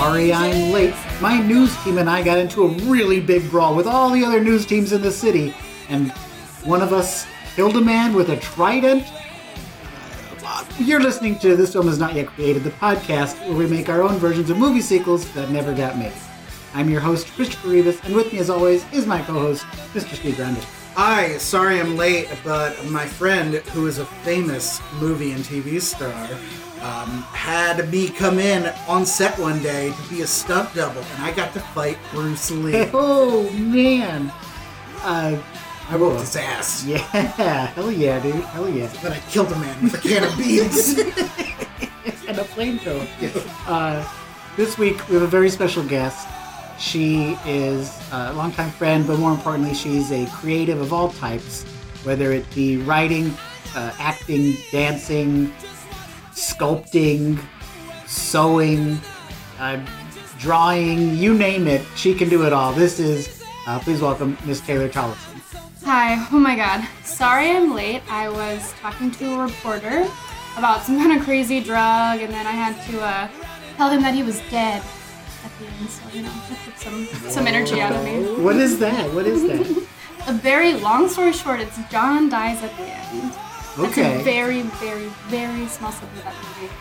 sorry I'm late. My news team and I got into a really big brawl with all the other news teams in the city, and one of us killed a man with a trident. You're listening to This Film Is Not Yet Created, the podcast where we make our own versions of movie sequels that never got made. I'm your host, Christopher Rivas, and with me, as always, is my co host, Mr. Steve Grundy. Hi, sorry I'm late, but my friend, who is a famous movie and TV star, um, had me come in on set one day to be a stunt double, and I got to fight Bruce Lee. Oh, man. Uh, I whooped his ass. yeah, hell yeah, dude. Hell yeah. Then I killed a man with a can of beans. and a flamethrower. Uh, this week we have a very special guest. She is a longtime friend, but more importantly, she's a creative of all types, whether it be writing, uh, acting, dancing, sculpting, sewing, uh, drawing, you name it. She can do it all. This is, uh, please welcome Miss Taylor Tollison. Hi, oh my god. Sorry I'm late. I was talking to a reporter about some kind of crazy drug, and then I had to uh, tell him that he was dead at the end, so, you know, that took some, some energy out of me. What is that? What is that? A very long story short, it's John dies at the end. That's a very, very, very small snippet of that movie.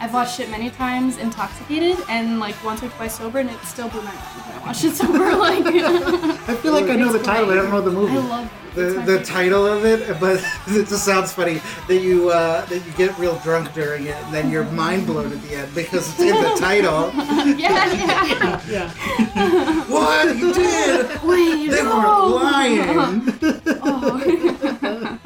I've watched it many times intoxicated and like once or twice sober, and it still blew my mind when I watched it sober. Like, I feel like I know the title, but I don't know the movie. I movie. love it. The, the favorite. title of it, but it just sounds funny that you uh, that you get real drunk during it, and then you're mind blown at the end because it's in the title. yeah, yeah. Yeah. what you did? Wait, They no. were lying. Oh.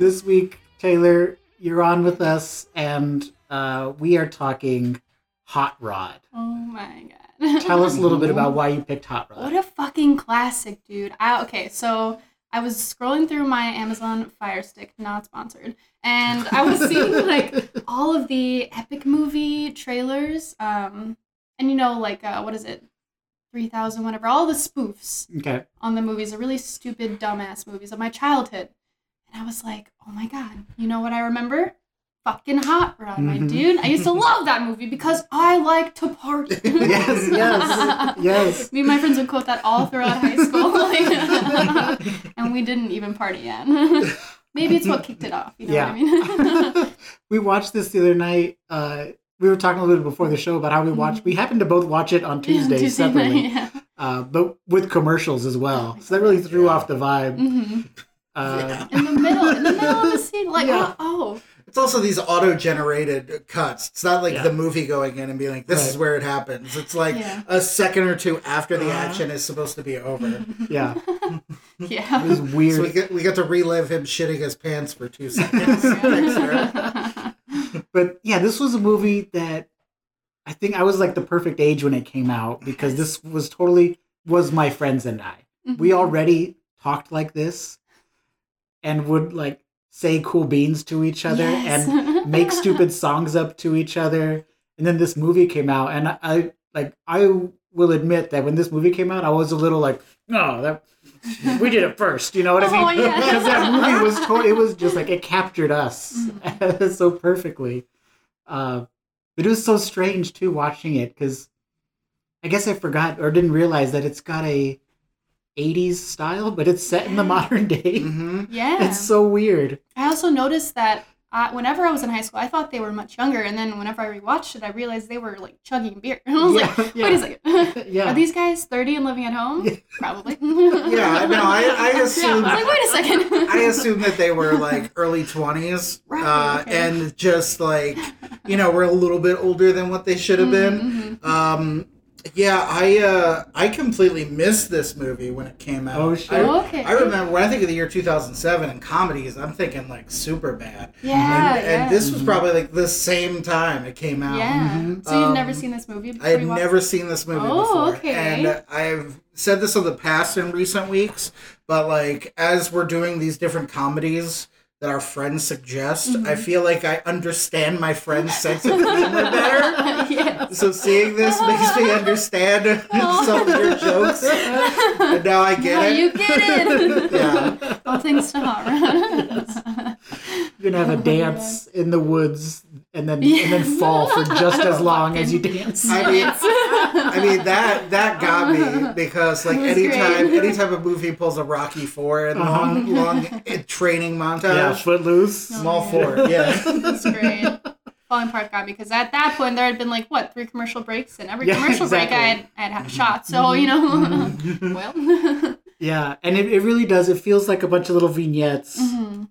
This week, Taylor, you're on with us, and uh, we are talking Hot Rod. oh my god. Tell us a little bit about why you picked Hot Rod. What a fucking classic, dude. I, okay, so I was scrolling through my Amazon Fire Stick, not sponsored, and I was seeing like all of the epic movie trailers. Um, and you know, like uh, what is it, three thousand, whatever. All the spoofs Okay. on the movies, the really stupid, dumbass movies of my childhood. And I was like, oh my god, you know what I remember? Fucking Hot Rod, my Mhm. dude. I used to love that movie because I like to party. Yes, yes, yes. Me and my friends would quote that all throughout high school. like- and we didn't even party yet. Maybe it's what kicked it off. You know Yeah. what I mean? we watched this the other night. Uh, we were talking a little bit before the show about how we watched. We happened to both watch it on Tuesday, Mm-hmm. Tuesday night, separately, yeah. uh, but with commercials as well. So that really threw off the vibe. Uh, In the middle, in the middle of the scene, like, Yeah. oh, It's also these auto-generated cuts. It's not like Yeah. the movie going in and being like, "This is where it happens." It's like Yeah. a second or two after the Uh-huh. action is supposed to be over. yeah, oh, it yeah. was So we weird. get we get to relive him shitting his pants for two seconds. Extra. But yeah, this was a movie that I think I was like the perfect age when it came out because this was totally was my friends and I. We Mhm. already talked like this and would like say cool beans to each other Yes. and make stupid songs up to each other. And then this movie came out and I, I like I will admit that when this movie came out I was a little like, no, that we did it first, you know what I mean? Oh, yeah. Because that movie was to- it was just like it captured us Mm-hmm. so perfectly. Uh, but it was so strange too watching it because I guess I forgot or didn't realize that it's got a 80s style, but it's set in the modern day. hmm yeah. It's so weird. I also noticed that uh, whenever I was in high school, I thought they were much younger, and then whenever I rewatched it, I realized they were like chugging beer. And I was Yeah, like, yeah. wait a second. Yeah. Are these guys 30 and living at home? Yeah. Probably. Yeah, no, I, I Yeah, I assumed was like, wait a second. I assumed that they were like early twenties, Right, uh, okay. and just like you know, were a little bit older than what they should have been. Mhm, mhm. Um, yeah, I uh, I completely missed this movie when it came out. Oh, shit. I, Oh, okay. I remember when I think of the year 2007 and comedies, I'm thinking like Superbad. Yeah, and, yeah. and this was Mhm. probably like the same time it came out. yeah. Mhm. So you've Um, never seen this movie before I had you watched never seen this movie Oh, before. okay. And uh, I've said this in the past in recent weeks, but like as we're doing these different comedies that our friends suggest, I Mhm. feel like I understand my friend's sense of humor better. yeah. So seeing this makes me understand some of your jokes. And now I get Now it. you get it. Yeah. All thanks to Hot Rod. You're gonna have a Oh my dance in the woods and then and then fall for just as long as you dance. I mean, I mean that that got me because like It was anytime great. anytime a movie pulls a Rocky Four and Uh-huh. long long uh, training montage, yeah, footloose. No. I'm all yeah. for it. Yeah. That's great. Falling Apart got me because at that point there had been like what three commercial breaks, and every Yeah, commercial break I had, I had had a shot. So you know, well, Yeah, and it, it really does. It feels like a bunch of little vignettes, Mhm.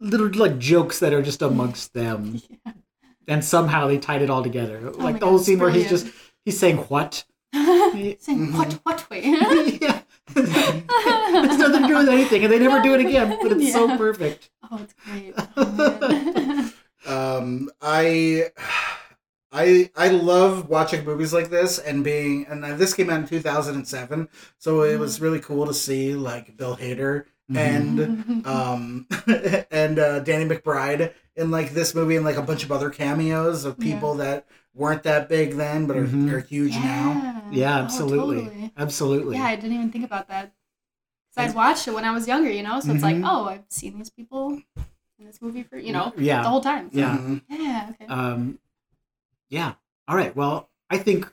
Little like jokes that are just amongst them, and somehow they tied it all together. Oh like the God, whole it's scene where he's just he's saying what. saying Mhm. what what way? yeah. it's nothing to do with anything, and they never do it again. But it's so perfect. oh, it's great. Oh. Um, I, I, I love watching movies like this and being, and this came out in 2007, so it was really cool to see like Bill Hader and um and uh, Danny McBride in like this movie and like a bunch of other cameos of people that weren't that big then but are, Mhm. are huge now. Yeah, Oh, absolutely, totally. absolutely. Yeah, I didn't even think about that. Because I'd watched it when I was younger, you know? So it's like, Mhm. oh, I've seen these people in this movie for, you know, Yeah. the whole time. So, Yeah. Mhm. Yeah, okay. Um, yeah. All right. Well, I think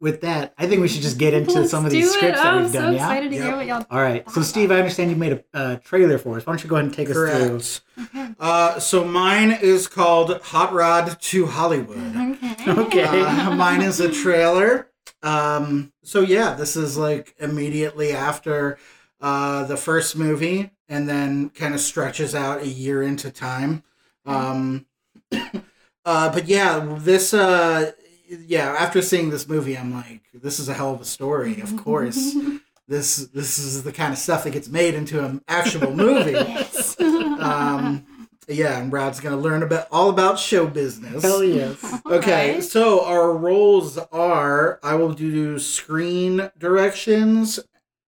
with that, I think we should just get into Let's some of do these it. scripts Oh, that I'm we've so done. Yeah. excited to Yep. hear what y'all All right. So, Steve, I understand you made a uh, trailer for us. Why don't you go ahead and take us through? Correct. Okay. Uh, so mine is called Hot Rod to Hollywood. Okay. Okay. Uh, mine is a trailer. Um, so yeah, this is like immediately after uh, the first movie, and then kind of stretches out a year into time. Um, uh, but yeah, this uh, yeah, after seeing this movie, I'm like, this is a hell of a story. Of course, this this is the kind of stuff that gets made into an actual movie. yes. um, yeah, and Brad's gonna learn about all about show business. Hell yes. Okay, Alright. so our roles are I will do screen directions.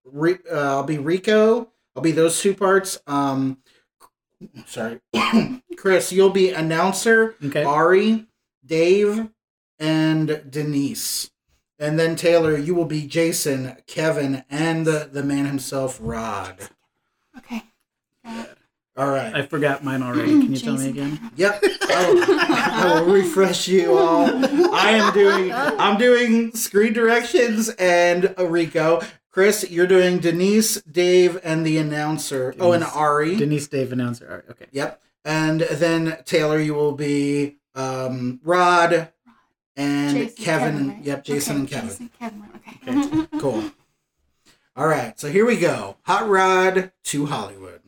Re, uh, I'll be Rico. I'll be those two parts. Um, sorry, Chris, you'll be announcer. Okay. Ari, Dave, and Denise. And then Taylor, you will be Jason, Kevin, and the, the man himself, Rod. Okay. Got. All right. I forgot mine already. Can you tell me again? Yep. I will, I will refresh you all. I am doing I'm doing screen directions and Rico. Chris, you're doing Denise, Dave, and the announcer. Oh, and Denise. Ari. Denise Dave announcer. All right, okay. Yep. And then Taylor, you will be um, Rod and Jason, Kevin. right? Yep, Jason Okay, and Kevin. Jason, Kevin. right, Okay. Mm-hmm, mm-hmm. Cool. All right, so here we go. Hot Rod to Hollywood.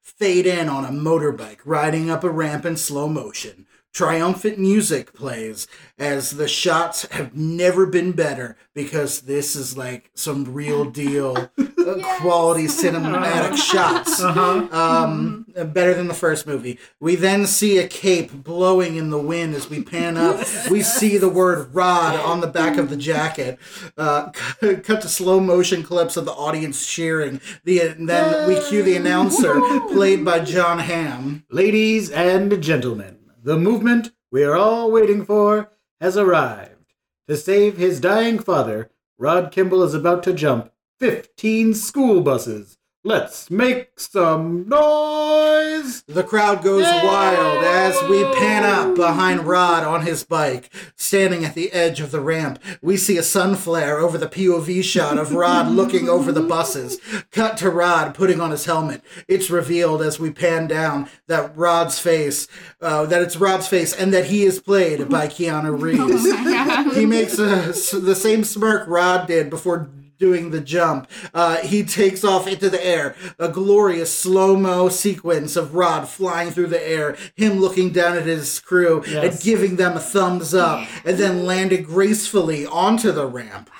Fade in on a motorbike riding up a ramp in slow motion. Triumphant music plays as the shots have never been better because this is like some real deal uh, Yes. quality cinematic shots. Uh-huh. Um, better than the first movie. We then see a cape blowing in the wind as we pan up. We see the word "Rod" on the back of the jacket. Uh, cut to slow motion clips of the audience cheering. The and then we cue the announcer, played by Jon Hamm. Ladies and gentlemen, the movement we are all waiting for has arrived. To save his dying father, Rod Kimball is about to jump 15 school buses. Let's make some noise! The crowd goes wild as we pan up behind Rod on his bike, standing at the edge of the ramp. We see a sun flare over the POV shot of Rod looking over the buses. Cut to Rod putting on his helmet. It's revealed as we pan down that Rod's face, uh, that it's Rod's face, and that he is played by Keanu Reeves. he makes a, the same smirk Rod did before doing the jump. Uh, he takes off into the air. A glorious slow mo sequence of Rod flying through the air, him looking down at his crew and giving them a thumbs up, and then landing gracefully onto the ramp.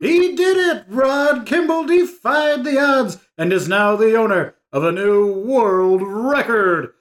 He did it! Rod Kimball defied the odds and is now the owner of a new world record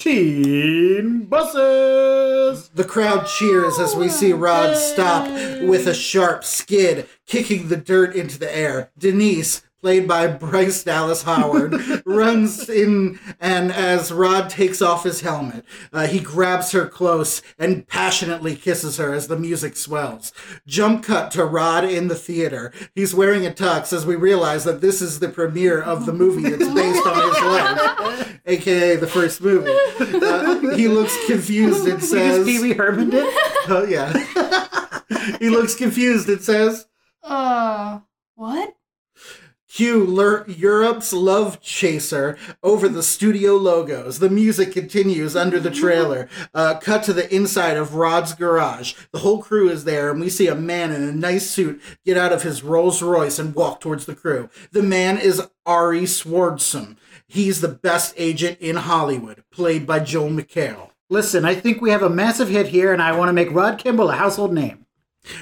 15 buses! The crowd cheers as we see ah, Rod stop with a sharp skid, kicking the dirt into the air. Denise, played by Bryce Dallas Howard, runs in, and as Rod takes off his helmet, uh, he grabs her close and passionately kisses her as the music swells. Jump cut to Rod in the theater. He's wearing a tux as we realize that this is the premiere of the movie that's based on his life, aka the first movie. Uh, he looks confused and says, Pee Wee Herman did? Oh, yeah. he looks confused and says, Uh, what? Cue Lur- Europe's Love Chaser over the studio logos. The music continues under the trailer. Uh, cut to the inside of Rod's garage. The whole crew is there, and we see a man in a nice suit get out of his Rolls Royce and walk towards the crew. The man is Ari Swardson. He's the best agent in Hollywood, played by Joel McHale. Listen, I think we have a massive hit here, and I want to make Rod Kimball a household name.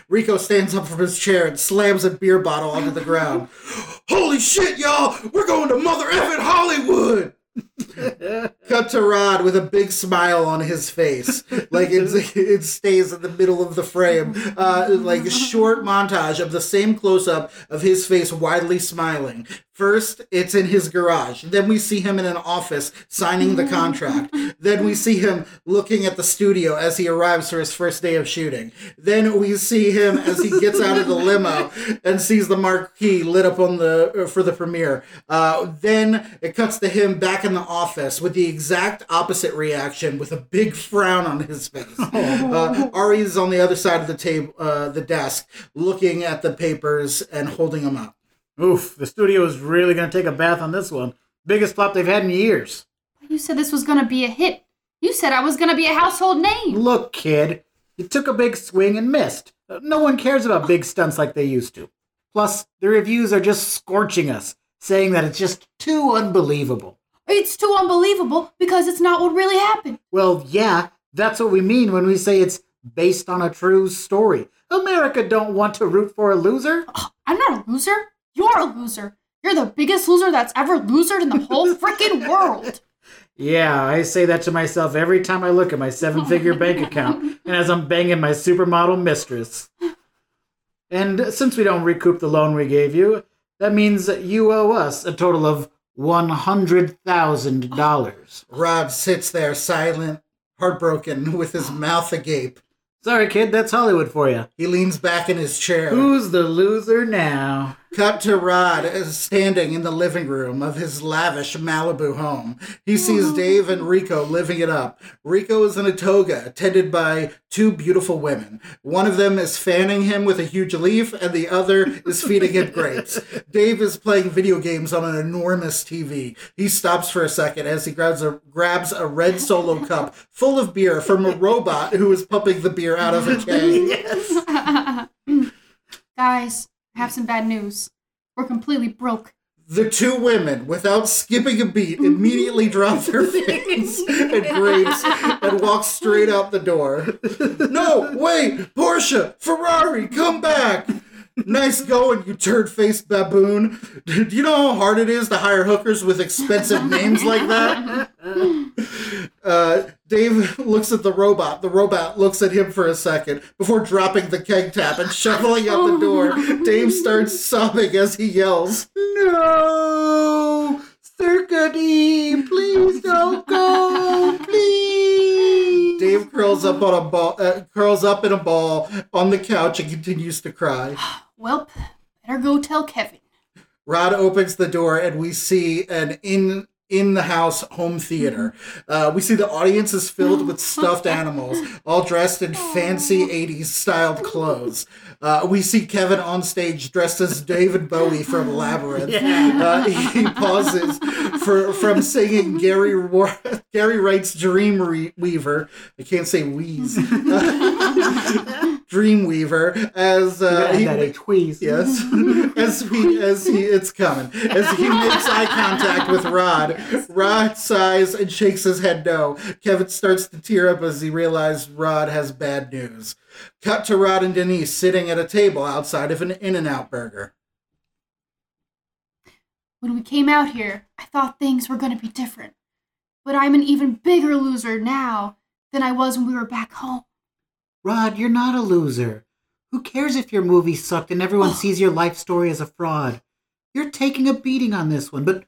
Rico stands up from his chair and slams a beer bottle onto the ground. Holy shit, y'all! We're going to Mother effing Hollywood! Cut to Rod with a big smile on his face, like it, it stays in the middle of the frame. Uh, like a short montage of the same close up of his face widely smiling. First, it's in his garage. Then we see him in an office signing the contract. Then we see him looking at the studio as he arrives for his first day of shooting. Then we see him as he gets out of the limo and sees the marquee lit up on the uh, for the premiere. Uh, then it cuts to him back in the office with the exact opposite reaction, with a big frown on his face. Uh, Ari is on the other side of the table, uh, the desk, looking at the papers and holding them up. Oof, the studio is really going to take a bath on this one. Biggest flop they've had in years. You said this was gonna be a hit. You said I was gonna be a household name. Look, kid, you took a big swing and missed. No one cares about big stunts like they used to. Plus, the reviews are just scorching us, saying that it's just too unbelievable. It's too unbelievable because it's not what really happened. Well, yeah, that's what we mean when we say it's based on a true story. America don't want to root for a loser. I'm not a loser. You're a loser. You're the biggest loser that's ever losered in the whole freaking world. Yeah, I say that to myself every time I look at my seven figure bank account and as I'm banging my supermodel mistress. And since we don't recoup the loan we gave you, that means that you owe us a total of $100,000. Rob sits there silent, heartbroken, with his mouth agape. Sorry, kid, that's Hollywood for you. He leans back in his chair. Who's the loser now? Cut to Rod standing in the living room of his lavish Malibu home. He sees Dave and Rico living it up. Rico is in a toga, attended by two beautiful women. One of them is fanning him with a huge leaf, and the other is feeding him grapes. Dave is playing video games on an enormous TV. He stops for a second as he grabs a grabs a red solo cup full of beer from a robot who is pumping the beer out of a can. Guys, I have some bad news. We're completely broke. The two women, without skipping a beat, mm-hmm. immediately drop their fans and grapes and walk straight out the door. No, wait! Porsche! Ferrari, come back! Nice going, you turd faced baboon. Do you know how hard it is to hire hookers with expensive names like that? Uh, Dave looks at the robot. The robot looks at him for a second before dropping the keg tap and shuffling out the door. Dave starts sobbing as he yells, No! Circuity, please don't go, please! Dave curls up on a ball, uh, curls up in a ball on the couch and continues to cry. Welp, better go tell Kevin. Rod opens the door and we see an in in the house home theater. Uh, we see the audience is filled with stuffed animals, all dressed in fancy 80s styled clothes. Uh, we see Kevin on stage dressed as David Bowie from Labyrinth. Uh, he pauses for, from singing Gary War- Gary Wright's Dream Re- Weaver. I can't say wheeze. Dreamweaver as uh, he, that a tweeze. Yes, as he as he it's coming as he makes eye contact with Rod. Rod sighs and shakes his head no. Kevin starts to tear up as he realizes Rod has bad news. Cut to Rod and Denise sitting at a table outside of an In-N-Out burger. When we came out here, I thought things were gonna be different. But I'm an even bigger loser now than I was when we were back home. Rod, you're not a loser. Who cares if your movie sucked and everyone oh. sees your life story as a fraud? You're taking a beating on this one, but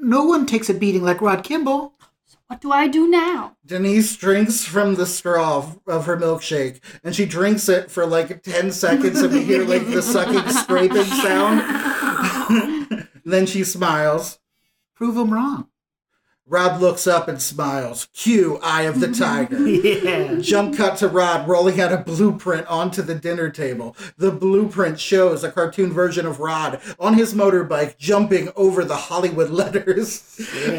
no one takes a beating like Rod Kimball. What do I do now? Denise drinks from the straw of- of her milkshake, and she drinks it for like 10 seconds, and we hear like the sucking, scraping sound. then she smiles. Prove them wrong. Rod looks up and smiles. Cue Eye of the Tiger. Yeah. Jump cut to Rod rolling out a blueprint onto the dinner table. The blueprint shows a cartoon version of Rod on his motorbike jumping over the Hollywood letters.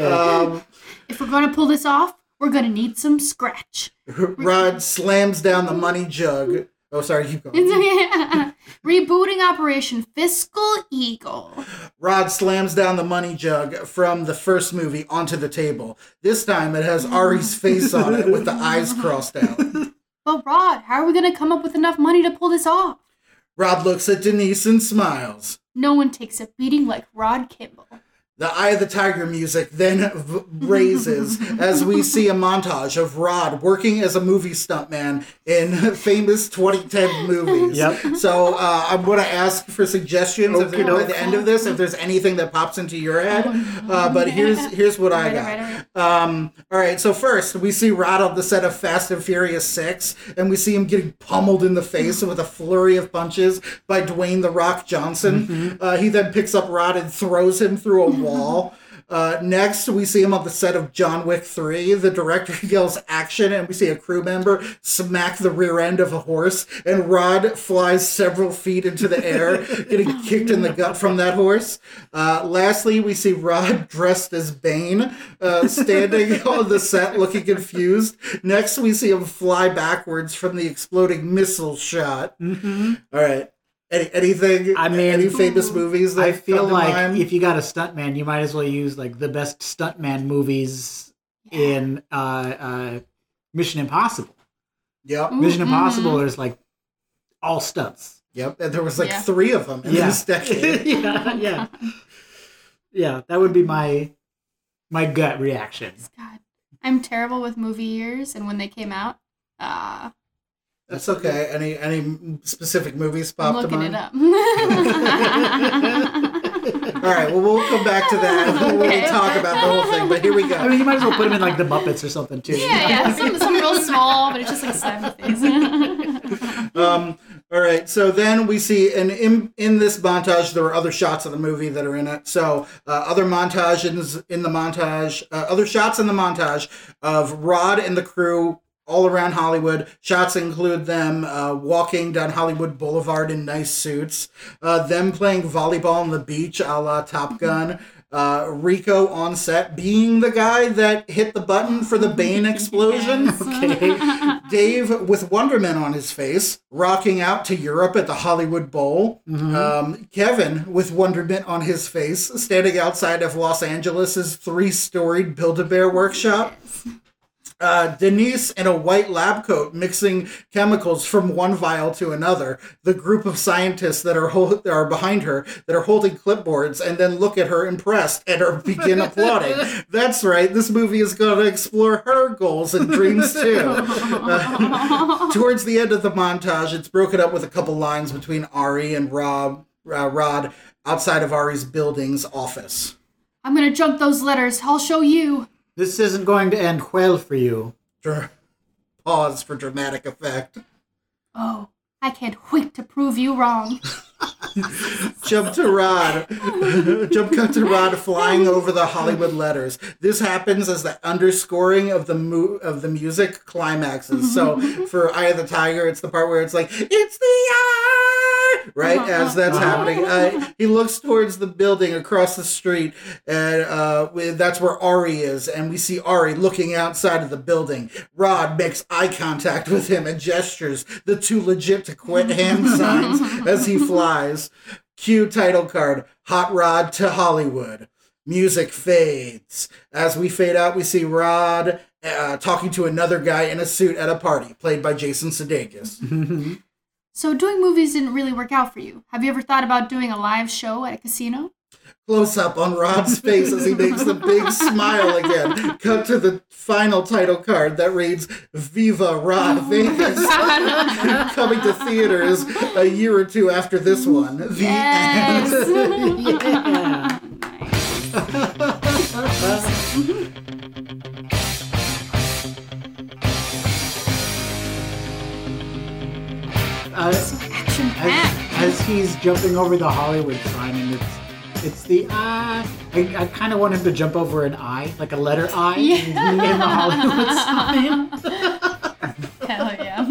Um, If we're gonna pull this off, we're gonna need some scratch. Rod slams down the money jug. Oh, sorry, keep going. Rebooting Operation Fiscal Eagle. Rod slams down the money jug from the first movie onto the table. This time it has Ari's face on it with the eyes crossed out. But Rod, how are we gonna come up with enough money to pull this off? Rod looks at Denise and smiles. No one takes a beating like Rod Kimball. The Eye of the Tiger music then v- raises as we see a montage of Rod working as a movie stuntman in famous 2010 movies. Yep. So uh, I'm going to ask for suggestions if there, by the end of this, if there's anything that pops into your head. Uh, but here's here's what I got. right, right. Um, all right, so first we see Rod on the set of Fast and Furious 6, and we see him getting pummeled in the face with a flurry of punches by Dwayne The Rock Johnson. Uh, he then picks up Rod and throws him through a wall. Uh, next, we see him on the set of John Wick 3. The director yells action, and we see a crew member smack the rear end of a horse, and Rod flies several feet into the air, getting kicked in the gut from that horse. Uh, lastly, we see Rod dressed as Bane, uh, standing on the set looking confused. Next, we see him fly backwards from the exploding missile shot. All right. Any, anything? I mean- any famous movies that I feel come to like mind? if you got a stuntman, you might as well use like the best stuntman movies in uh, uh, Mission Impossible. Yep. Mission Mhm. Impossible is like all stunts. Yep, and there was like Yeah. three of them in Yeah. this decade. yeah, yeah, yeah. That would be my my gut reaction. God, I'm terrible with movie years and when they came out. Uh, That's okay. Any any specific movies I'm pop to looking mind? it up. All right, well we'll come back to that when we Okay, talk about the whole thing. But here we go. I mean, go. you might as well put him in like the Muppets or something too. Yeah, yeah, some, some real small, but it's just like seven things. Um, all right, so then we see, and in in this montage, there are other shots of the movie that are in it. So uh, other montages in the montage, uh, other shots in the montage of Rod and the crew all around Hollywood. Shots include them uh, walking down Hollywood Boulevard in nice suits, uh, them playing volleyball on the beach a la Top Gun. Uh, Rico on set being the guy that hit the button for the Bane explosion. Okay. Dave with Wonderman on his face, rocking out to Europe at the Hollywood Bowl. Um, Kevin with Wonderman on his face, standing outside of Los Angeles' three storied Build a Bear workshop. Uh, Denise in a white lab coat mixing chemicals from one vial to another. The group of scientists that are hol- that are behind her that are holding clipboards and then look at her impressed and are begin applauding. That's right. This movie is going to explore her goals and dreams too. Uh, towards the end of the montage, it's broken up with a couple lines between Ari and Rob uh, Rod outside of Ari's building's office. I'm gonna jump those letters. I'll show you. This isn't going to end well for you. Dr- Pause for dramatic effect. Oh, I can't wait to prove you wrong. Jump to Rod. Jump cut to Rod flying over the Hollywood letters. This happens as the underscoring of the mu- of the music climaxes. So for Eye of the Tiger, it's the part where it's like, it's the eye! Right? As that's happening. Uh, he looks towards the building across the street, and uh, that's where Ari is. And we see Ari looking outside of the building. Rod makes eye contact with him and gestures the too legit to quit hand signs as he flies. Cue title card Hot Rod to Hollywood. Music fades. As we fade out, we see Rod uh, talking to another guy in a suit at a party, played by Jason Sudeikis. So doing movies didn't really work out for you. Have you ever thought about doing a live show at a casino? Close up on Rod's face as he makes the big smile again. Cut to the final title card that reads Viva Rod Vegas. Coming to theaters a year or two after this one. The Yes. end. yeah. Uh, Action as, packed. as he's jumping over the Hollywood sign, and it's it's the I. I, I kind of want him to jump over an I, like a letter I in, in the Hollywood sign, Hell yeah.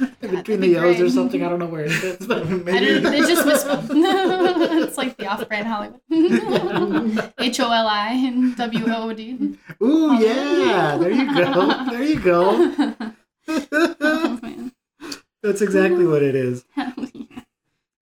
between be the O's or something. I don't know where it is, but I don't, they just whisper. it's like the off-brand Hollywood. H O L I and W O D. ooh yeah, there you go, there you go. Man. That's exactly what it is.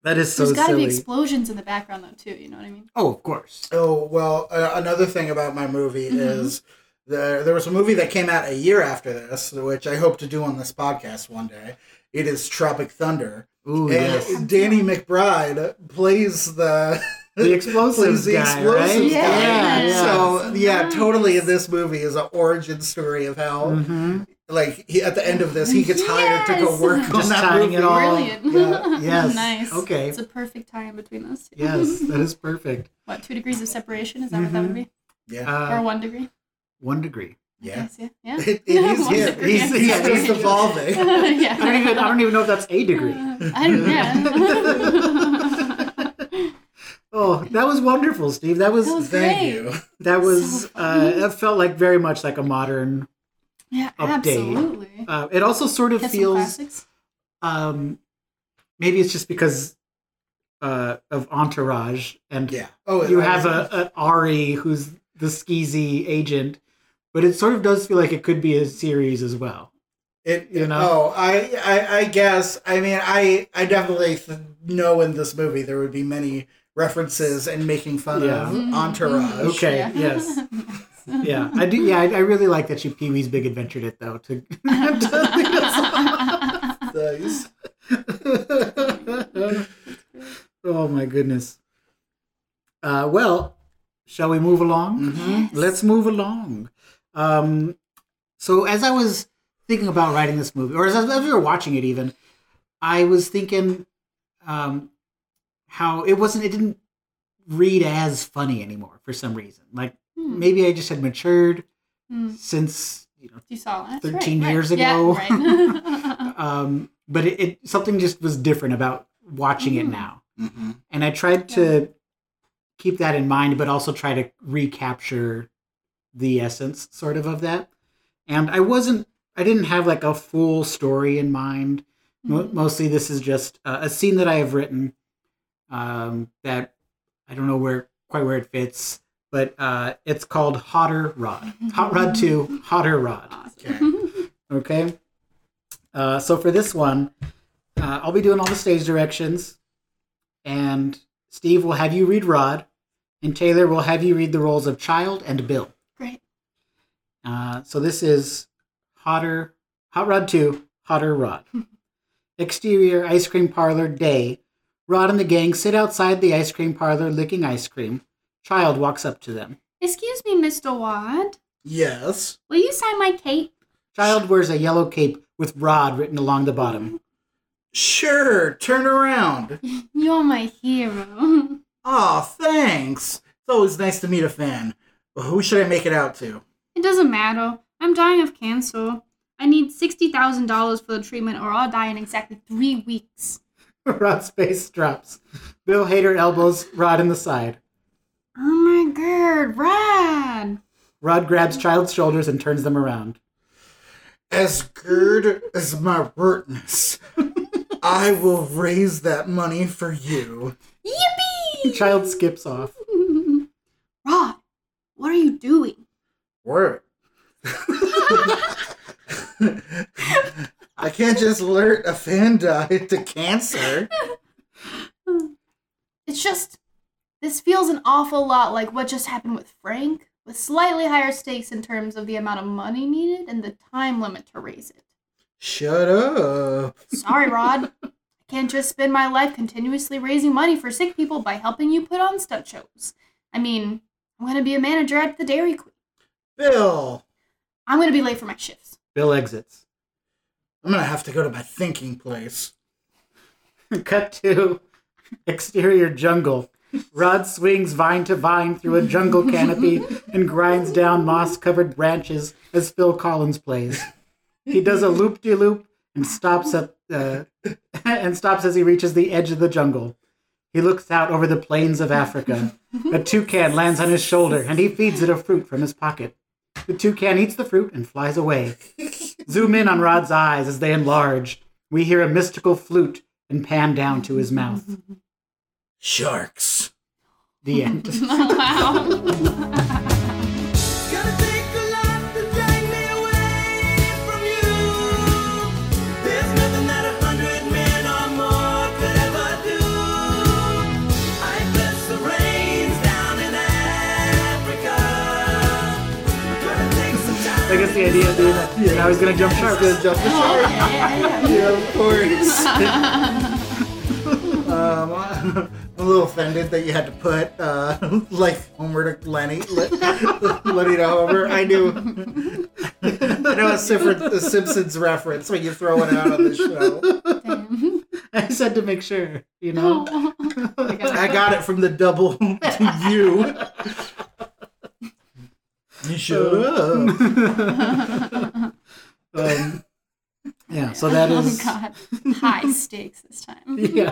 That is so There's got to be explosions in the background though too. You know what I mean? oh, of course. Oh well, uh, another thing about my movie Mhm. is there there was a movie that came out a year after this, which I hope to do on this podcast one day. It is Tropic Thunder, Ooh and yes, Danny McBride plays the the explosives the guy, explosives right? guy. Yeah, yeah. So yeah, Nice. totally. This movie is an origin story of how, hmm like, he, at the end of this, he gets hired to go Yes. work on Just that tying movie. it all- Brilliant. Yeah. Yes. nice. Okay. It's a perfect tie in between us. Yes, that is perfect. what two degrees of separation? Is that what that would be? Yeah, or Uh, one degree? one degree. yeah. Yes, yeah. Yeah. It, it is One him. degree. He's, he's Yeah. just evolving. yeah. I don't even. I don't even know if that's a degree. I don't, yeah. Oh, that was wonderful, Steve. That was That was Thank great. you. that was So uh, fun. that felt like very much like a modern. Yeah, Update. absolutely. Uh, it also sort of Has feels. Um, maybe it's just because uh, of Entourage, and Yeah. Oh, you have a an Ari who's the skeezy agent, but it sort of does feel like it could be a series as well. It, you know? Oh, I, I, I guess. I mean, I, I definitely th- know in this movie there would be many references and making fun Yeah. of Mhm, Entourage. Okay, Yeah. yes. Yeah, I do. Yeah, I, I really like that you Pee Wee's Big Adventured it though. To, Nice. oh my goodness. Uh, well, shall we move along? Mhm. Let's move along. Um, so as I was thinking about writing this movie, or as, as we were watching it, even, I was thinking um, how it wasn't. It didn't read as funny anymore for some reason. Like Hmm. maybe I just had matured Hmm. since you know You saw that 13 right, years right. ago. Yeah, right. um, but it, it something just was different about watching it Mhm. now, Mhm. and I tried to keep that in mind, but also try to recapture the essence, sort of, of that. And I wasn't, I didn't have like a full story in mind. Mo- Mhm. Mostly, this is just uh, a scene that I have written um, that I don't know where quite where it fits, but uh, it's called Hotter Rod. Hot Rod Two, Hotter Rod. Awesome. Okay. Uh, so for this one, uh, I'll be doing all the stage directions, and Steve will have you read Rod, and Taylor will have you read the roles of Child and Bill. Great. Uh, so this is Hotter, Hot Rod 2, Hotter Rod. Exterior ice cream parlor day. Rod and the gang sit outside the ice cream parlor licking ice cream. Child walks up to them. Excuse me, Mr. Wad. Yes. Will you sign my cape? Child wears a yellow cape with Rod written along the bottom. Sure. Turn around. You're my hero. Aw, thanks. It's always nice to meet a fan. But who should I make it out to? It doesn't matter. I'm dying of cancer. I need $60,000 for the treatment or I'll die in exactly three weeks. Rod's face drops. Bill Hader elbows Rod in the side. Oh my god, Rod! Rod grabs Child's shoulders and turns them around. As good as my wordness, I will raise that money for you. Yippee! Child skips off. Rod, what are you doing? Word. I can't just alert a fan died to cancer. It's just, this feels an awful lot like what just happened with Frank, with slightly higher stakes in terms of the amount of money needed and the time limit to raise it. Shut up. Sorry, Rod. I can't just spend my life continuously raising money for sick people by helping you put on stunt shows. I mean, I'm going to be a manager at the Dairy Queen. Bill, I'm going to be late for my shifts. Bill exits. I'm gonna have to go to my thinking place. Cut to exterior jungle. Rod swings vine to vine through a jungle canopy and grinds down moss covered branches as Phil Collins plays. He does a loop de loop and stops at uh, and stops as he reaches the edge of the jungle. He looks out over the plains of Africa. A toucan lands on his shoulder and he feeds it a fruit from his pocket. The toucan eats the fruit and flies away. Zoom in on Rod's eyes as they enlarge. We hear a mystical flute and pan down to his mouth. Sharks. The end. wow. Gonna take a lot to drag me away from you. There's nothing that a hundred men or more could ever do. I bless the rains down in Africa. Gonna take some guess the idea being that now he's gonna jump sharks. Good jump the shark. yeah, of course. um, I'm a little offended that you had to put uh, like Homer to Lenny, Lenny to Homer. I knew, I know a, Simpsons, a Simpsons reference when you throw it out on the show. Damn. I said to make sure, you know. I got it from the double to you. You shut up. um, yeah, so that is Oh god. High stakes this time. Yeah.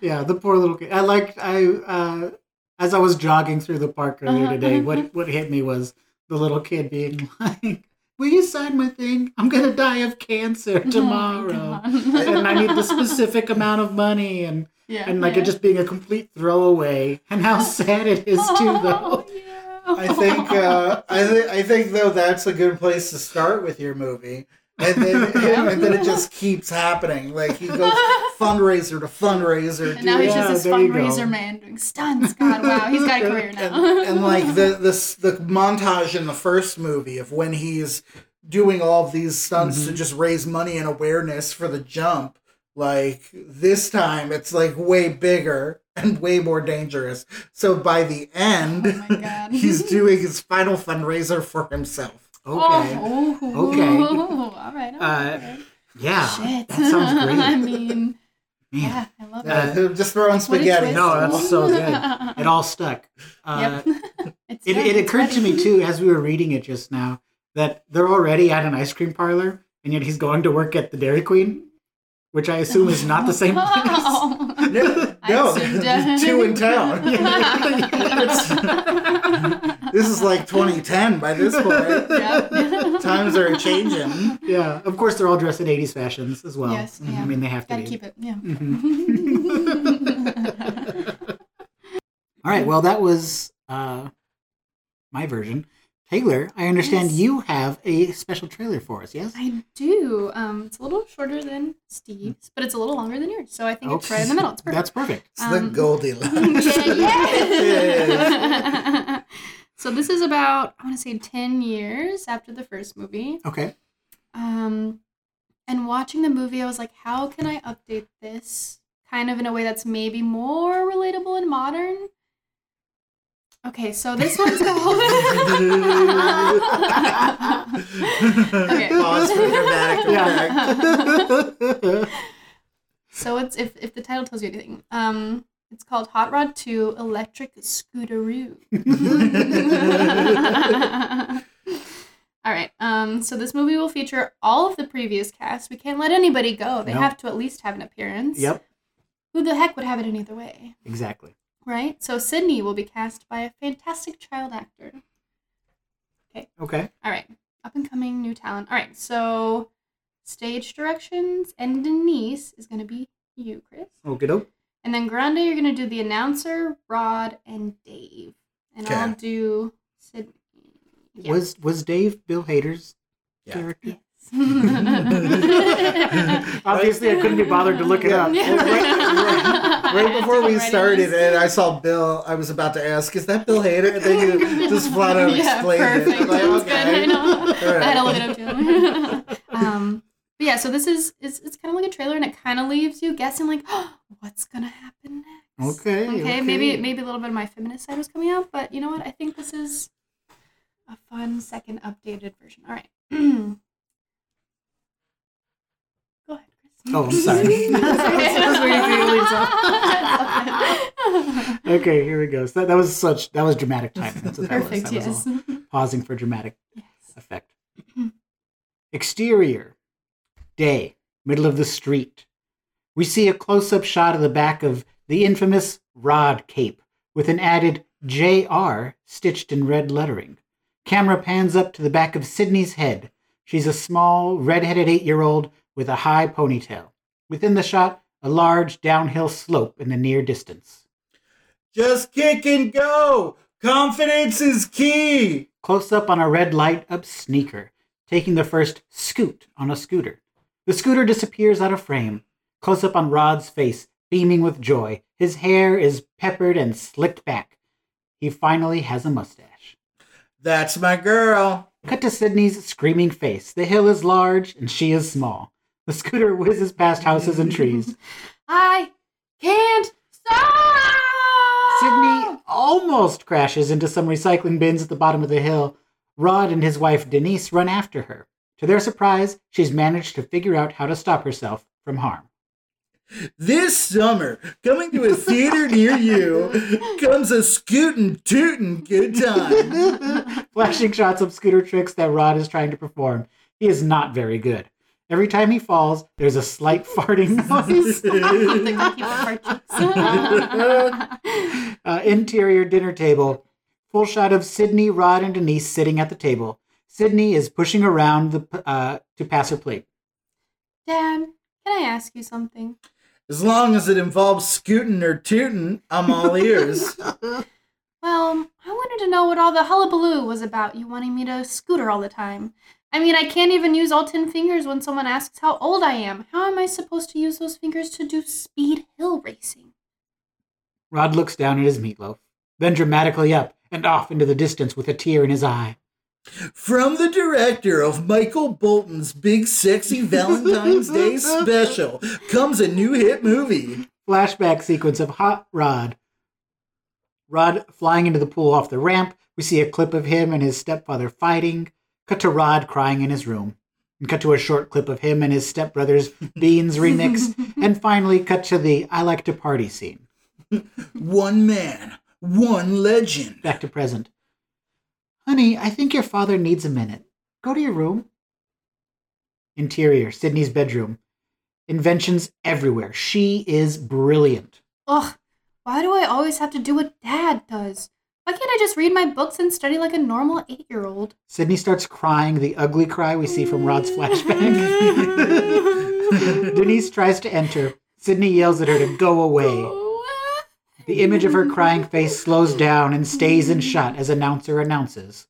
Yeah, the poor little kid. I liked I uh as I was jogging through the park earlier today, what what hit me was the little kid being like, "Will you sign my thing? I'm gonna die of cancer tomorrow, Oh and I need the specific amount of money." And yeah, and like yeah. it just being a complete throwaway, and how sad it is too, though. Oh, yeah. I think uh, I think I think though that's a good place to start with your movie. And then, and then it just keeps happening. Like he goes fundraiser to fundraiser, And now he's Yeah, just this there you go. fundraiser man doing stunts. God, wow, he's got a career and, now. and like the this the montage in the first movie of when he's doing all of these stunts to Mhm. just raise money and awareness for the jump like this time it's like way bigger and way more dangerous so by the end Oh he's doing his final fundraiser for himself Okay, Oh, Okay. All right. all Uh, right. yeah, Shit. that sounds great. I mean, yeah, I love Uh, it. just throwing spaghetti. No, that's so good. It all stuck. Uh, yep. It's It, done, it occurred to me too as we were reading it just now that they're already at an ice cream parlor, and yet he's going to work at the Dairy Queen, which I assume is not the same place. Oh. no, I no assumed, there's two in town this is like 2010 by this point Yep. times are changing yeah, of course they're all dressed in '80s fashions as well. Yes, yeah. I mean they have to Gotta be. keep it. Yeah. All right, well that was uh, my version. Taylor, I understand Yes. you have a special trailer for us. Yes. I do. Um, it's a little shorter than Steve's, but it's a little longer than yours. So I think it's right in the middle. It's perfect. That's perfect. it's the Um, goldilocks yeah, yeah. so this is about I want to say ten years after the first movie. Okay. Um, and watching the movie, I was like, how can I update this kind of in a way that's maybe more relatable and modern? Okay, so this one's called. Okay. Pause for dramatic effect. Yeah. So it's if if the title tells you anything, um, it's called Hot Rod Two Electric Scooteroo. all right. Um. So this movie will feature all of the previous cast. We can't let anybody go. They No. have to at least have an appearance. yep. Who the heck would have it any other way, Exactly. Right? So Sydney will be cast by a fantastic child actor. Okay. Okay. All right. Up and coming new talent. All right. So stage directions and Denise is going to be you, Chris. Okay. doke. And then Grande, you're going to do the announcer, Rod, and Dave. And I'll do Sydney. Yeah. Was was Dave Bill Hader's Yeah. character? Yes. Obviously, I couldn't be bothered to look it up. Yeah. right before we started and I saw Bill, I was about to ask, is that Bill Hader? And then you just flat out yeah, explained perfect. it. Like, okay. good. I right. I had to look it up too. um, but yeah, so this is it's, it's kind of like a trailer, and it kind of leaves you guessing, like, oh, what's gonna happen next? Okay, Okay. Maybe okay. maybe a little bit of my feminist side was coming out, but you know what? I think this is a fun second updated version. All right. Go ahead, Chris. Oh, I'm sorry. That's where you feel yourself. okay, here we go. So that, that was such that was dramatic timing. That's what that Perfect, was. That was yes. all pausing for dramatic yes. effect. Exterior, day, middle of the street. We see a close-up shot of the back of the infamous Rod cape with an added JR stitched in red lettering. Camera pans up to the back of Sydney's head. She's a small, red-headed eight-year-old with a high ponytail. Within the shot, a large downhill slope in the near distance. Just kick and go. Confidence is key. Close up on a red light up sneaker, taking the first scoot on a scooter. The scooter disappears out of frame. Close up on Rod's face, beaming with joy. His hair is peppered and slicked back. He finally has a mustache. That's my girl. Cut to Sydney's screaming face. The hill is large and she is small. The scooter whizzes past houses and trees. I can't stop. Sydney almost crashes into some recycling bins at the bottom of the hill. Rod and his wife Denise run after her. To their surprise, she's managed to figure out how to stop herself from harm. This summer, coming to a theater near you, comes a scootin' tootin' good time. Flashing shots of scooter tricks that Rod is trying to perform. He is not very good. Every time he falls, there's a slight farting noise. They're gonna keep the purchase. uh, interior dinner table. Full shot of Sydney, Rod, and Denise sitting at the table. Sydney is pushing around the, uh, to pass her plate. Dad, can I ask you something? As long as it involves scooting or tootin', I'm all ears. Well, I wanted to know what all the hullabaloo was about. You wanting me to scooter all the time. I mean, I can't even use all ten fingers when someone asks how old I am. How am I supposed to use those fingers to do speed hill racing? Rod looks down at his meatloaf, then dramatically up and off into the distance with a tear in his eye. From the director of Michael Bolton's Big Sexy Valentine's Day special comes a new hit movie. Flashback sequence of Hot Rod. Rod flying into the pool off the ramp. We see a clip of him and his stepfather fighting. Cut to Rod crying in his room. And cut to a short clip of him and his stepbrother's Beans remix. And finally, cut to the I Like to Party scene. One man, one legend. Back to present. Honey, I think your father needs a minute. Go to your room. Interior, Sydney's bedroom. Inventions everywhere. She is brilliant. Ugh, why do I always have to do what Dad does? Why can't I just read my books and study like a normal eight year old? Sydney starts crying, the ugly cry we see from Rod's flashback. Denise tries to enter. Sydney yells at her to go away. The image of her crying face slows down and stays in shot as announcer announces.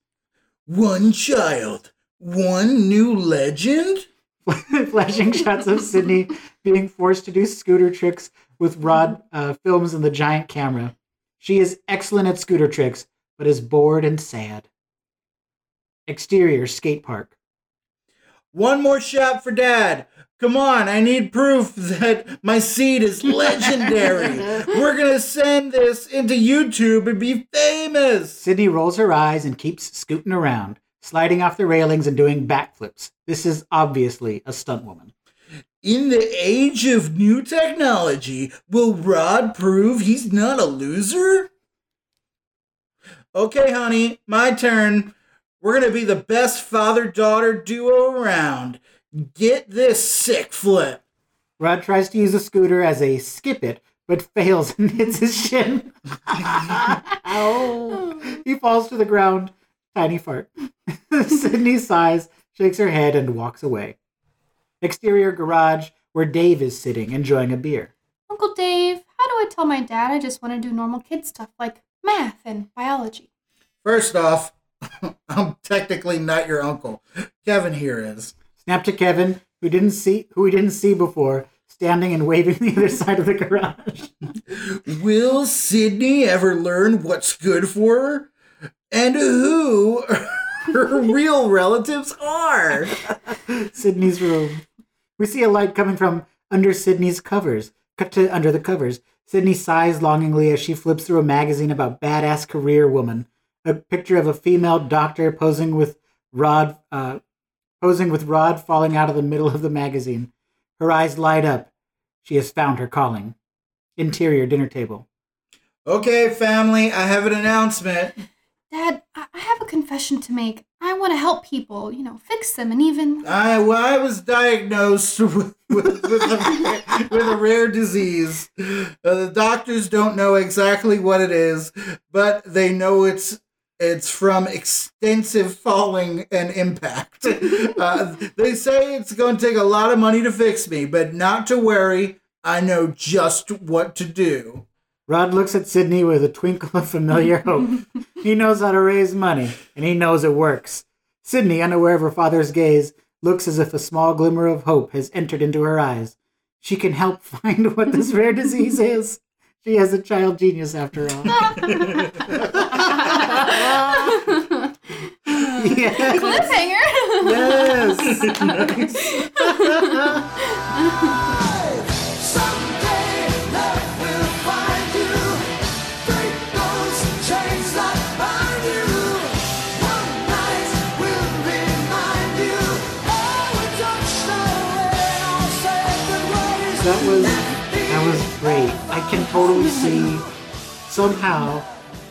One child, one new legend? Flashing shots of Sydney being forced to do scooter tricks with Rod uh, films in the giant camera. She is excellent at scooter tricks, but is bored and sad. Exterior skate park. One more shot for dad. Come on, I need proof that my seed is legendary. We're gonna send this into YouTube and be famous. Sydney rolls her eyes and keeps scooting around, sliding off the railings and doing backflips. This is obviously a stunt woman. In the age of new technology, will Rod prove he's not a loser? Okay, honey, my turn. We're gonna be the best father daughter duo around. Get this sick flip. Rod tries to use a scooter as a skip it, but fails and hits his shin. Ow. He falls to the ground. Tiny fart. Sydney sighs, shakes her head, and walks away. Exterior garage where Dave is sitting, enjoying a beer. Uncle Dave, how do I tell my dad I just want to do normal kid stuff like math and biology? First off, I'm technically not your uncle. Kevin here is. Snap to Kevin, who didn't see who we didn't see before, standing and waving the other side of the garage. Will Sydney ever learn what's good for her? And who her real relatives are? Sydney's room. We see a light coming from under Sydney's covers. Cut to under the covers. Sydney sighs longingly as she flips through a magazine about badass career woman. A picture of a female doctor posing with Rod, uh, posing with Rod falling out of the middle of the magazine. Her eyes light up. She has found her calling. Interior dinner table. Okay, family, I have an announcement. Dad, I I have a confession to make. I want to help people, you know, fix them and even. I, well, I was diagnosed with, with, a, with a rare disease. Uh, the doctors don't know exactly what it is, but they know it's it's from extensive falling and impact. Uh, they say it's going to take a lot of money to fix me, but not to worry. I know just what to do. Rod looks at Sydney with a twinkle of familiar hope. he knows how to raise money, and he knows it works. Sydney, unaware of her father's gaze, looks as if a small glimmer of hope has entered into her eyes. She can help find what this rare disease is. She has a child genius after all. yes. Cliffhanger! Yes. Can totally see somehow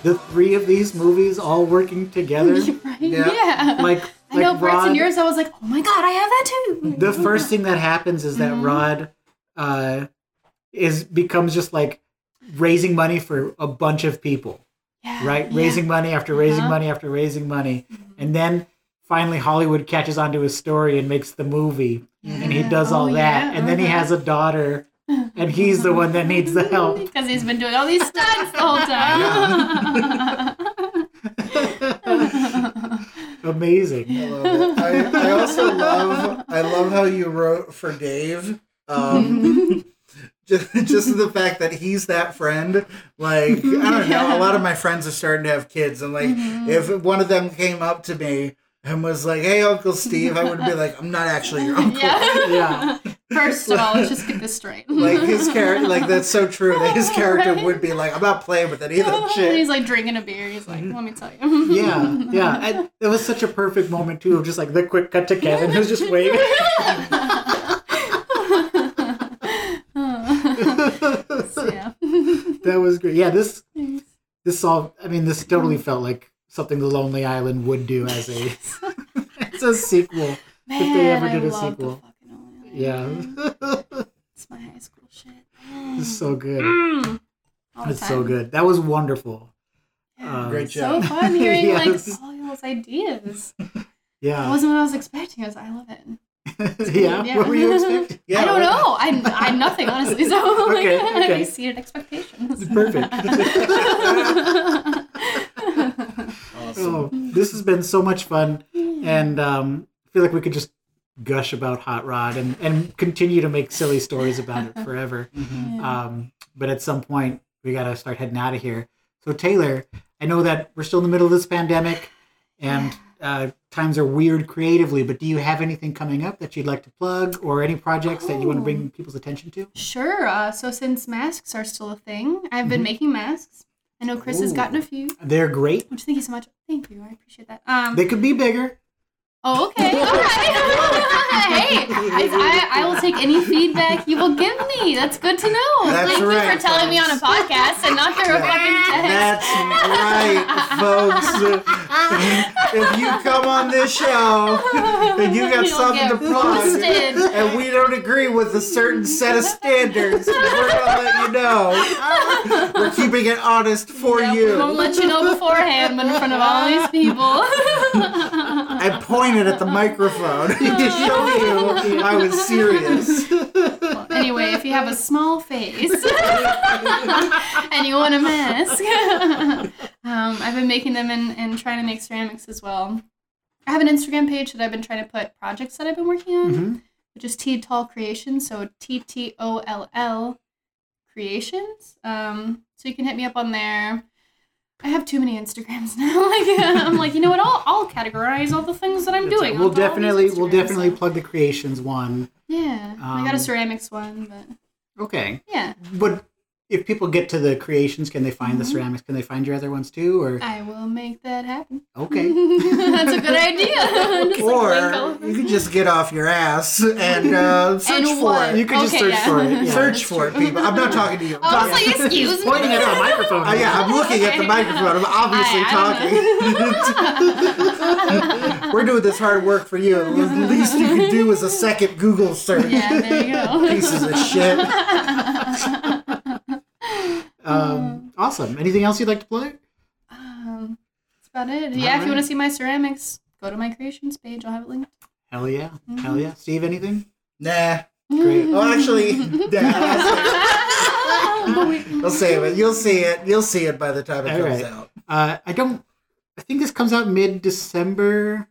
the three of these movies all working together. right? Yeah. Yeah. Like I know like parts in Rod- yours I was like, oh my god, I have that too. the first thing that happens is that Mhm. Rod uh, is becomes just like raising money for a bunch of people, yeah, right? yeah. Raising money after raising Uh-huh. money after raising money, and then finally Hollywood catches onto his story and makes the movie, and he Yeah. does all Oh, that, yeah, and then he uh-huh. has a daughter, and he's the one that needs the help. Because he's been doing all these stunts the whole time. Amazing. I love it. I, I also love I love how you wrote for Dave. Um, just, just the fact that he's that friend. Like I don't know. A lot of my friends are starting to have kids, and like if one of them came up to me and was like, "Hey, Uncle Steve," I would be like, "I'm not actually your uncle." yeah. Yeah. First of all, let's just get this straight. Like his character, like that's so true. That his character would be like, "I'm not playing with any of that And shit." he's like drinking a beer. He's like, let me tell you. Yeah, yeah. And it was such a perfect moment too of just like the quick cut to Kevin who's just waving. So, yeah. that was great. Yeah, this this all I mean this totally felt like something the Lonely Island would do as a as a sequel. Man, If they ever did a love sequel. The fucking Only Island. Yeah. It's my high school shit. it's so good. Mm. It's so good. That was wonderful. Yeah, Um, Great it's job. So fun hearing Yes. like all y'all's ideas. Yeah. That wasn't what I was expecting. I was, I love it. yeah. Yeah. What were you expecting? Yeah, I don't well, know. I, I had nothing honestly. So like, Okay, I had okay. exceeded expectations. Perfect. Awesome. Oh, this has been so much fun, and um, I feel like we could just gush about Hot Rod and, and continue to make silly stories about it forever. Um, but at some point, we got to start heading out of here. So, Taylor, I know that we're still in the middle of this pandemic, and uh, times are weird creatively. But do you have anything coming up that you'd like to plug, or any projects that you want to bring people's attention to? Sure. Uh, so since masks are still a thing, I've been making masks. I know Chris has gotten a few. They're great. Which thank you so much. Thank you. I appreciate that. Um. They could be bigger. Oh, okay. All right. hey, I, I, I will take any feedback you will give me. That's good to know. That's Thank you right, for telling me on a podcast and not through a fucking text. That's right, folks. if you come on this show and you got You'll something to plug, and we don't agree with a certain set of standards, we're gonna let you know. We're keeping it honest for Yeah, you. We won't let you know beforehand, but in front of all these people. I pointed at the microphone to show you I was serious. Well, anyway, if you have a small face and you want a mask, um, I've been making them and, and trying to make ceramics as well. I have an Instagram page that I've been trying to put projects that I've been working on, Mhm. which is T Tall Creations, so T T O L L Creations. Um, so you can hit me up on there. I have too many Instagrams now. like I'm like, you know what? I'll, I'll categorize all the things that I'm That's doing. it. We'll onto all these definitely we'll definitely plug the creations one. Yeah, I got a Um, ceramics one, but Okay. yeah. But if people get to the creations, can they find the ceramics? Can they find your other ones too? Or I will make that happen. okay, That's a good idea. Just like Or Winkle. you could just get off your ass and uh, search And for it. You could just search yeah. for it, yeah. Search That's for it, people. I'm not talking to you. I'm I was talking- like, excuse me. pointing at the microphone. Oh, yeah, I'm looking at the microphone. I'm obviously I- talking. We're doing this hard work for you. The least you can do is a second Google search. Yeah, there you go. Pieces of shit. Um, awesome. Anything else you'd like to play? Um, that's about it. Yeah, if you want to see my ceramics, go to my creations page. I'll have it linked. Hell yeah, hell yeah. Steve, anything? Nah. Great. Oh, actually, nah. I'll save it. You'll see it. You'll see it by the time it All comes right. out. Uh, I don't. I think this comes out mid December.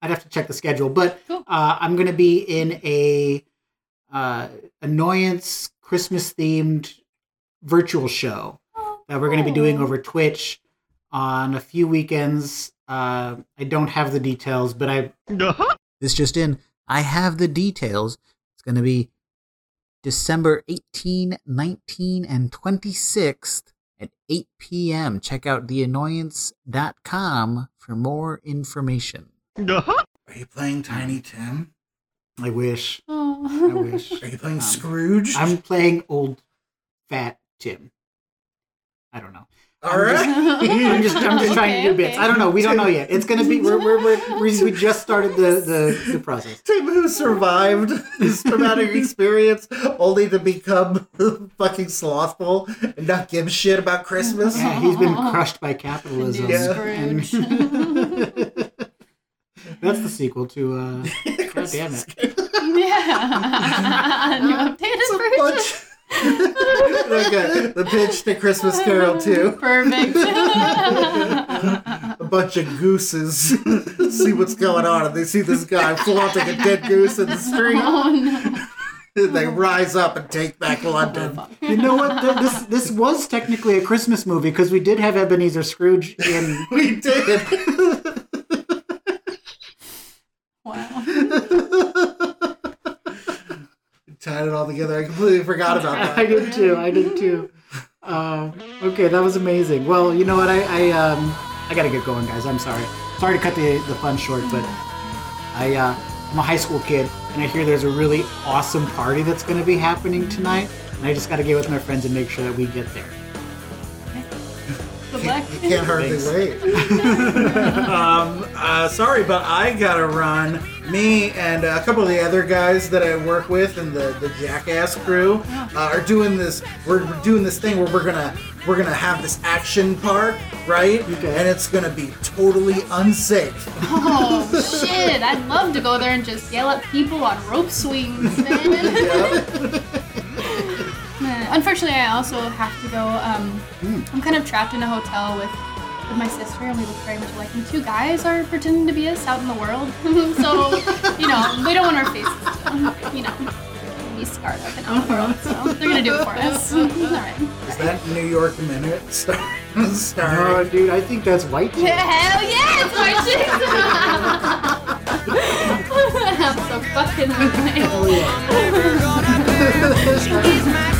I'd have to check the schedule, but Cool. uh, I'm going to be in a uh, annoyance Christmas themed virtual show that we're going to be doing Oh. over Twitch on a few weekends. Uh, I don't have the details, but I this just in. I have the details. It's going to be December 18, 19, and 26th at 8 p.m. Check out theannoyance.com for more information. Are you playing Tiny Tim? I wish. I Oh. wish. Are you playing Um, Scrooge? I'm playing old fat Tim. I don't know. All right. I'm just I'm just trying to do bits. I don't know. We don't know yet. It's gonna be we're we're, we're we we just started the, the the process. Tim who survived this traumatic experience only to become fucking slothful and not give a shit about Christmas. Yeah, he's been crushed by capitalism. New And- That's the sequel to uh God damn it. yeah. New updated It's a version. bunch. okay, the pitch to Christmas Carol too. Perfect. A bunch of gooses see what's going on, and they see this guy flaunting a dead goose in the street. oh no. They rise up and take back oh, London. You know what? Th- This this was technically a Christmas movie because we did have Ebenezer Scrooge in. We did. Wow. Tied it all together. I completely forgot about that. I did too. I did too. Um, okay, that was amazing. Well, you know what? I I um I gotta get going, guys. I'm sorry. Sorry to cut the the fun short, but I uh, I'm a high school kid, and I hear there's a really awesome party that's gonna be happening tonight, and I just gotta get with my friends and make sure that we get there. Good luck. You can't hardly Thanks. wait. um, uh, sorry, but I gotta run. Me and a couple of the other guys that I work with and the, the Jackass crew uh, are doing this. We're, we're doing this thing where we're gonna we're gonna have this action park, right? Okay. And it's gonna be totally unsafe. Oh shit! I'd love to go there and just yell at people on rope swings, man. Yep. Man, Unfortunately, I also have to go. Um, I'm kind of trapped in a hotel with with my sister, and we look very much alike. And two guys are pretending to be us out in the world, so you know we don't want our faces, to, you know, be scarred up and out in the world. So they're gonna do it for us. All right. Is that New York Minute star? Oh, starring? dude, I think that's white. Yeah, hell yeah, it's my chick. I'm so fucking. Oh, yeah. Gonna do. She's